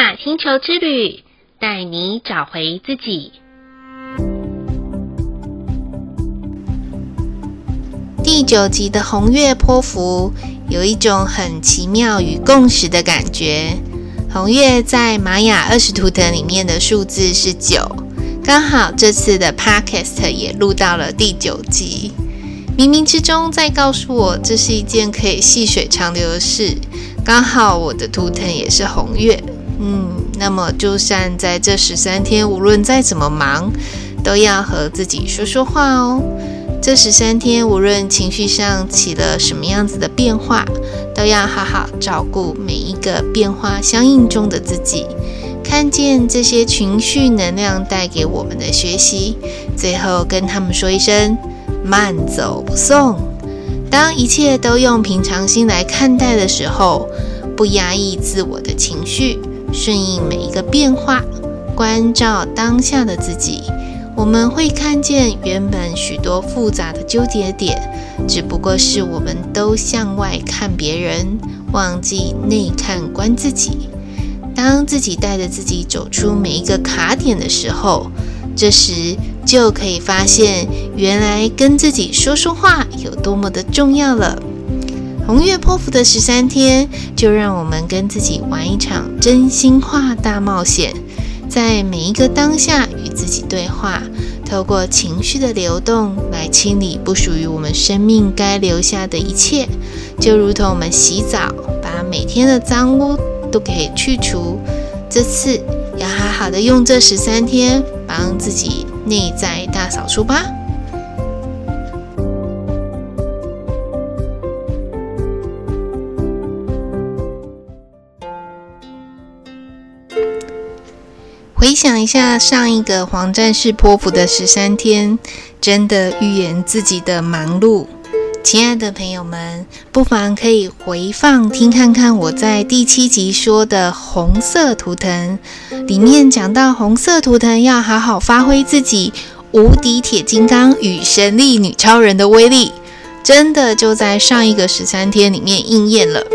雅星球之旅，带你找回自己。第九集的红月波符有一种很奇妙与共识的感觉。红月在玛雅二十图腾里面的数字是九，刚好这次的 Podcast 也录到了第九集。冥冥之中在告诉我，这是一件可以细水长流的事。刚好我的图腾也是红月，那么就算在这十三天，无论再怎么忙，都要和自己说说话哦。这十三天，无论情绪上起了什么样子的变化，都要好好照顾每一个变化相应中的自己，看见这些情绪能量带给我们的学习，最后跟他们说一声慢走不送。当一切都用平常心来看待的时候，不压抑自我的情绪，顺应每一个变化，关照当下的自己。我们会看见原本许多复杂的纠结点，只不过是我们都向外看别人，忘记内看观自己。当自己带着自己走出每一个卡点的时候，这时就可以发现，原来跟自己说说话有多么的重要了。红月泼妇的十三天，就让我们跟自己玩一场真心话大冒险。在每一个当下与自己对话，透过情绪的流动来清理不属于我们生命该留下的一切，就如同我们洗澡，把每天的脏污都可以去除。这次要好好的用这十三天，帮自己内在大扫除吧。回想一下上一个黄战士波符的十三天，真的预言自己的忙碌。亲爱的朋友们，不妨可以回放听看看我在第七集说的红色图腾里面讲到，红色图腾要好好发挥自己无敌铁金刚与神力女超人的威力，真的就在上一个十三天里面应验了。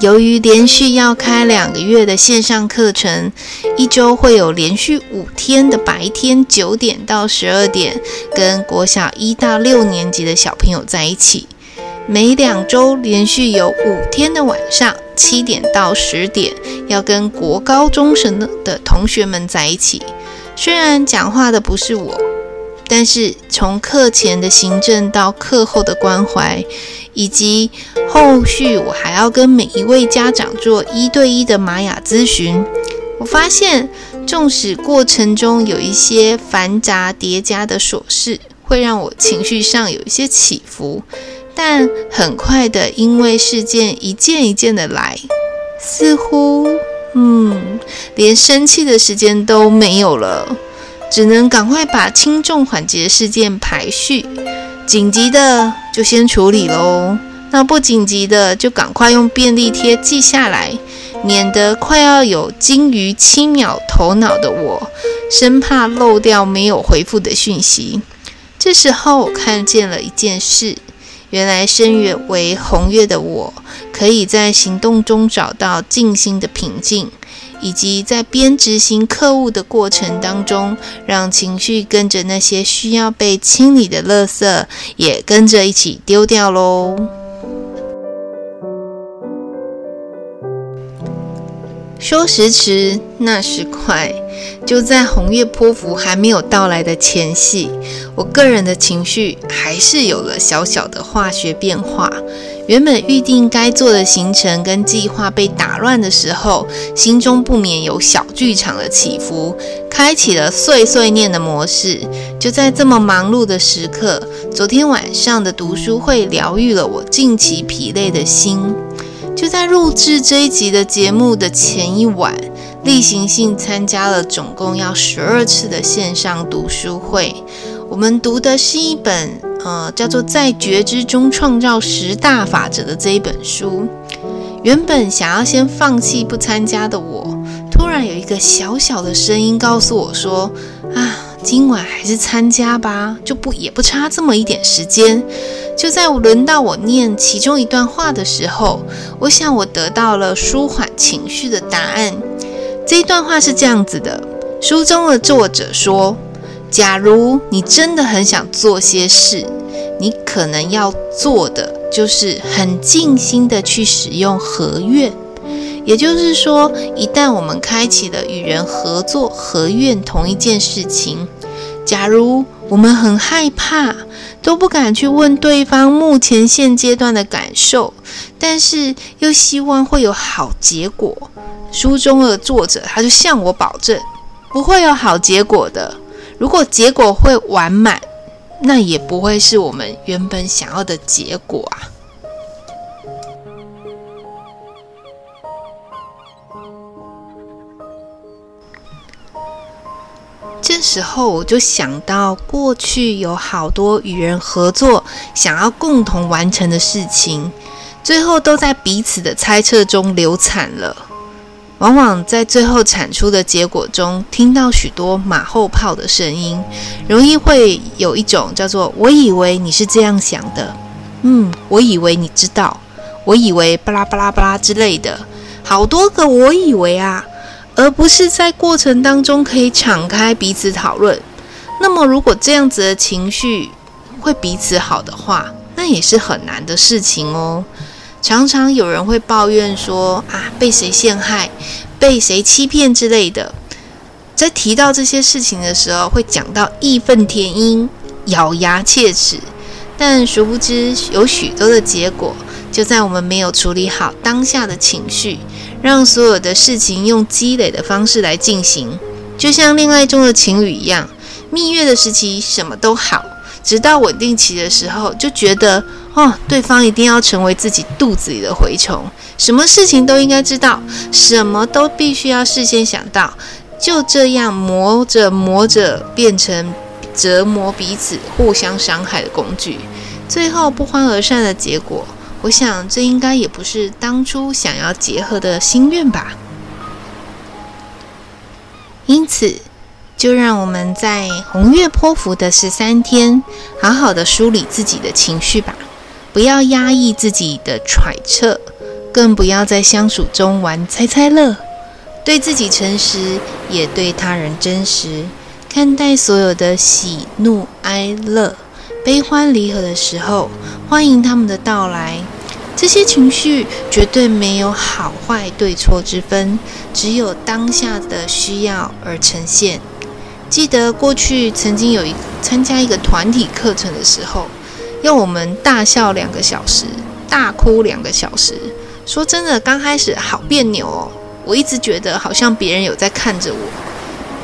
由于连续要开两个月的线上课程，一周会有连续五天的白天九点到十二点，跟国小一到六年级的小朋友在一起；每两周连续有五天的晚上七点到十点，要跟国高中生的同学们在一起。虽然讲话的不是我，但是从课前的行政到课后的关怀。以及后续，我还要跟每一位家长做一对一的玛雅咨询。我发现，纵使过程中有一些繁杂叠加的琐事，会让我情绪上有一些起伏，但很快的，因为事件一件一件的来，似乎，嗯，连生气的时间都没有了，只能赶快把轻重缓急的事件排序。紧急的就先处理喽，那不紧急的就赶快用便利贴记下来，免得快要有金鱼七秒头脑的我，生怕漏掉没有回复的讯息。这时候我看见了一件事，原来声月为红月的我，可以在行动中找到静心的平静。以及在边执行课务的过程当中，让情绪跟着那些需要被清理的垃圾也跟着一起丢掉喽。说时迟，那时快，就在红月波符还没有到来的前夕，我个人的情绪还是有了小小的化学变化。原本预定该做的行程跟计划被打乱的时候，心中不免有小剧场的起伏，开启了碎碎念的模式。就在这么忙碌的时刻，昨天晚上的读书会疗愈了我近期疲累的心。就在录制这一集的节目的前一晚，例行性参加了总共要十二次的线上读书会。我们读的是一本。呃，叫做在觉知中创造十大法则的这一本书，原本想要先放弃不参加的我，突然有一个小小的声音告诉我说：“啊，今晚还是参加吧，就不也不差这么一点时间。”就在我轮到我念其中一段话的时候，我想我得到了舒缓情绪的答案。这一段话是这样子的：书中的作者说，假如你真的很想做些事，你可能要做的就是很尽心的去使用合愿。也就是说，一旦我们开启了与人合作、合愿同一件事情，假如我们很害怕，都不敢去问对方目前现阶段的感受，但是又希望会有好结果，书中的作者他就向我保证，不会有好结果的。如果结果会完满，那也不会是我们原本想要的结果啊。这时候我就想到，过去有好多与人合作、想要共同完成的事情，最后都在彼此的猜测中流产了。往往在最后产出的结果中，听到许多马后炮的声音，容易会有一种叫做“我以为你是这样想的”，嗯，我以为你知道，我以为巴拉巴拉巴拉之类的，好多个我以为啊。而不是在过程当中可以敞开彼此讨论。那么，如果这样子的情绪会彼此好的话，那也是很难的事情哦。常常有人会抱怨说啊，被谁陷害，被谁欺骗之类的。在提到这些事情的时候，会讲到义愤填膺、咬牙切齿，但殊不知有许多的结果就在我们没有处理好当下的情绪。让所有的事情用积累的方式来进行，就像恋爱中的情侣一样，蜜月的时期什么都好，直到稳定期的时候，就觉得哦，对方一定要成为自己肚子里的蛔虫，什么事情都应该知道，什么都必须要事先想到，就这样磨着磨着，变成折磨彼此、互相伤害的工具，最后不欢而散的结果。我想，这应该也不是当初想要结合的心愿吧。因此，就让我们在红月泼符的十三天，好好的梳理自己的情绪吧。不要压抑自己的揣测，更不要在相处中玩猜猜乐。对自己诚实，也对他人真实。看待所有的喜怒哀乐。悲欢离合的时候，欢迎他们的到来。这些情绪绝对没有好坏对错之分，只有当下的需要而呈现。记得过去曾经有一参加一个团体课程的时候，要我们大笑两个小时，大哭两个小时。说真的，刚开始好别扭哦，我一直觉得好像别人有在看着我，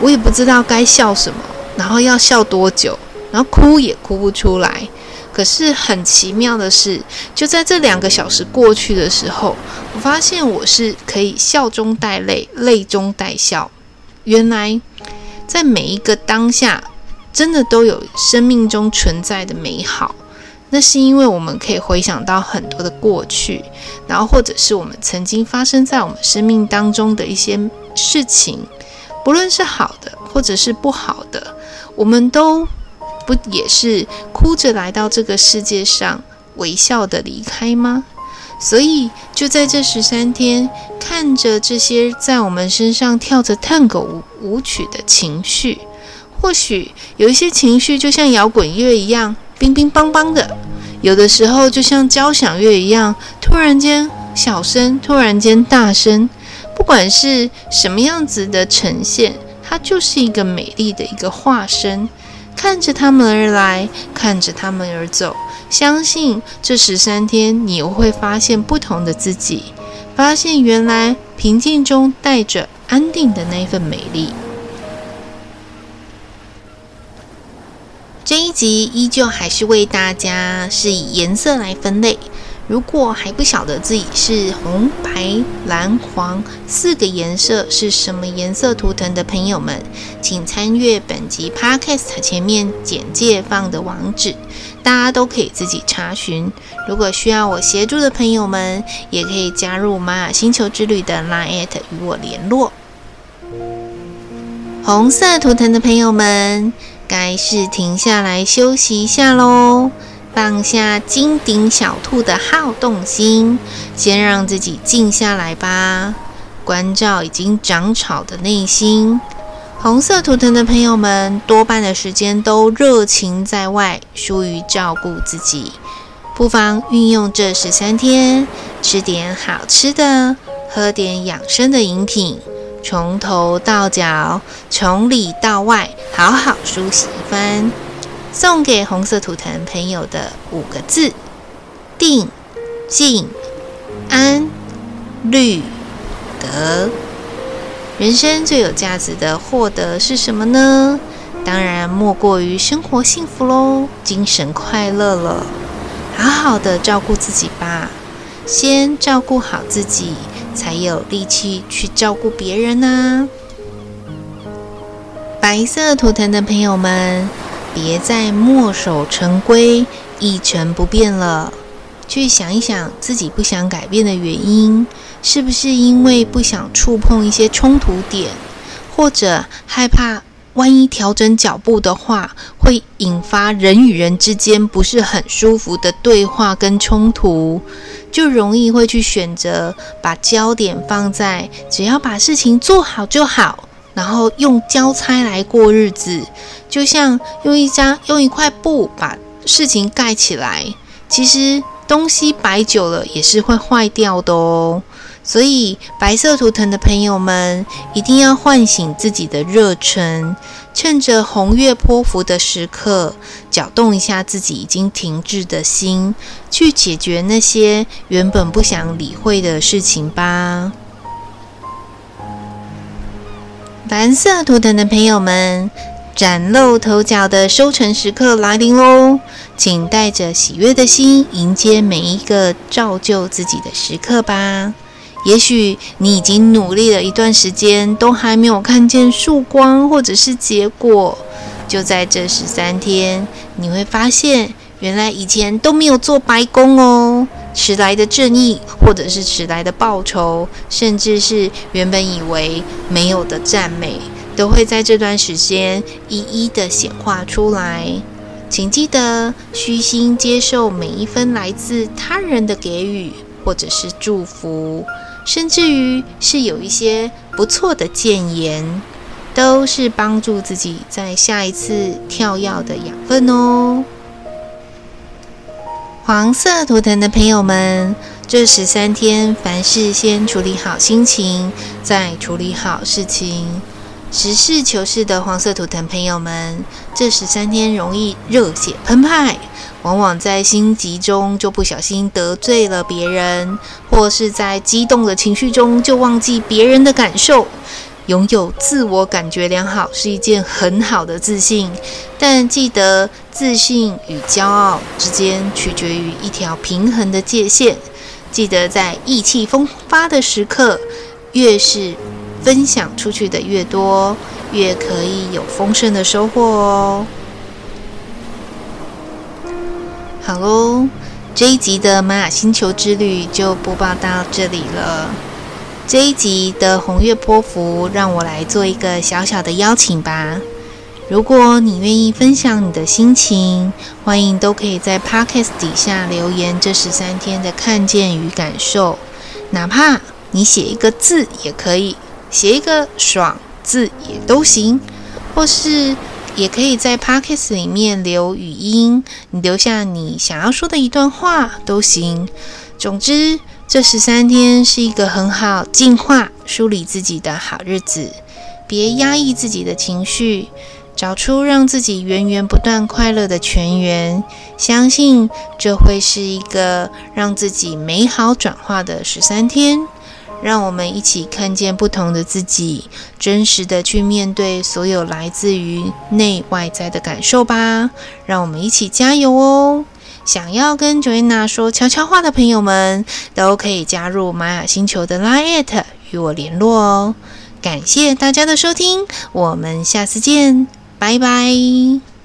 我也不知道该笑什么，然后要笑多久。然后哭也哭不出来，可是很奇妙的是，就在这两个小时过去的时候，我发现我是可以笑中带泪，泪中带笑。原来，在每一个当下，真的都有生命中存在的美好。那是因为我们可以回想到很多的过去，然后或者是我们曾经发生在我们生命当中的一些事情，不论是好的或者是不好的，我们都。不也是哭着来到这个世界上，微笑的离开吗？所以就在这十三天，看着这些在我们身上跳着探戈舞舞曲的情绪，或许有一些情绪就像摇滚乐一样，乒乒乓乓的；有的时候就像交响乐一样，突然间小声，突然间大声。不管是什么样子的呈现，它就是一个美丽的一个化身。看着他们而来，看着他们而走，相信这十三天你又会发现不同的自己，发现原来平静中带着安定的那份美丽。这一集依旧还是为大家是以颜色来分类。如果还不晓得自己是红、白、蓝、黄四个颜色是什么颜色图腾的朋友们，请参阅本集 Podcast 前面简介放的网址，大家都可以自己查询。如果需要我协助的朋友们，也可以加入玛雅星球之旅的 Line@ at 与我联络。红色图腾的朋友们，该是停下来休息一下喽。放下金顶小兔的好动心，先让自己静下来吧。关照已经长草的内心。红色图腾的朋友们，多半的时间都热情在外，疏于照顾自己。不妨运用这十三天，吃点好吃的，喝点养生的饮品，从头到脚，从里到外，好好梳洗一番。送给红色图腾朋友的五个字：定、静、安、虑、得。人生最有价值的获得是什么呢？当然莫过于生活幸福喽，精神快乐了。好好的照顾自己吧，先照顾好自己，才有力气去照顾别人呢。白色图腾的朋友们，别再墨守成规、一成不变了。去想一想自己不想改变的原因，是不是因为不想触碰一些冲突点，或者害怕万一调整脚步的话，会引发人与人之间不是很舒服的对话跟冲突，就容易会去选择把焦点放在只要把事情做好就好，然后用交差来过日子，就像用一张用一块布把事情盖起来，其实。东西摆久了也是会坏掉的哦，所以白色图腾的朋友们一定要唤醒自己的热忱，趁着红月波符的时刻，搅动一下自己已经停滞的心，去解决那些原本不想理会的事情吧。蓝色图腾的朋友们。崭露头角的收成时刻来临喽！请带着喜悦的心迎接每一个造就自己的时刻吧。也许你已经努力了一段时间，都还没有看见曙光或者是结果。就在这十三天，你会发现，原来以前都没有做白工哦。迟来的正义，或者是迟来的报酬，甚至是原本以为没有的赞美。都会在这段时间一一的显化出来，请记得虚心接受每一分来自他人的给予，或者是祝福，甚至于是有一些不错的建言，都是帮助自己在下一次跳跃的养分哦。黄色图腾的朋友们，这十三天凡事先处理好心情，再处理好事情。实事求是的黄色图腾朋友们，这十三天容易热血澎湃，往往在心急中就不小心得罪了别人，或是在激动的情绪中就忘记别人的感受。拥有自我感觉良好是一件很好的自信，但记得自信与骄傲之间取决于一条平衡的界限。记得在意气风发的时刻，越是分享出去的越多，越可以有丰盛的收获哦。好喽，这一集的玛雅星球之旅就播报到这里了。这一集的红月波符，让我来做一个小小的邀请吧。如果你愿意分享你的心情，欢迎都可以在 Podcast 底下留言这十三天的看见与感受，哪怕你写一个字也可以。写一个爽字也都行，或是也可以在 Podcast 里面留语音，你留下你想要说的一段话都行。总之，这十三天是一个很好净化、梳理自己的好日子。别压抑自己的情绪，找出让自己源源不断快乐的泉源。相信这会是一个让自己美好转化的十三天。让我们一起看见不同的自己，真实的去面对所有来自于内外在的感受吧。让我们一起加油哦！想要跟 Joanna 说悄悄话的朋友们，都可以加入玛雅星球的 Line@ 与我联络哦。感谢大家的收听，我们下次见，拜拜。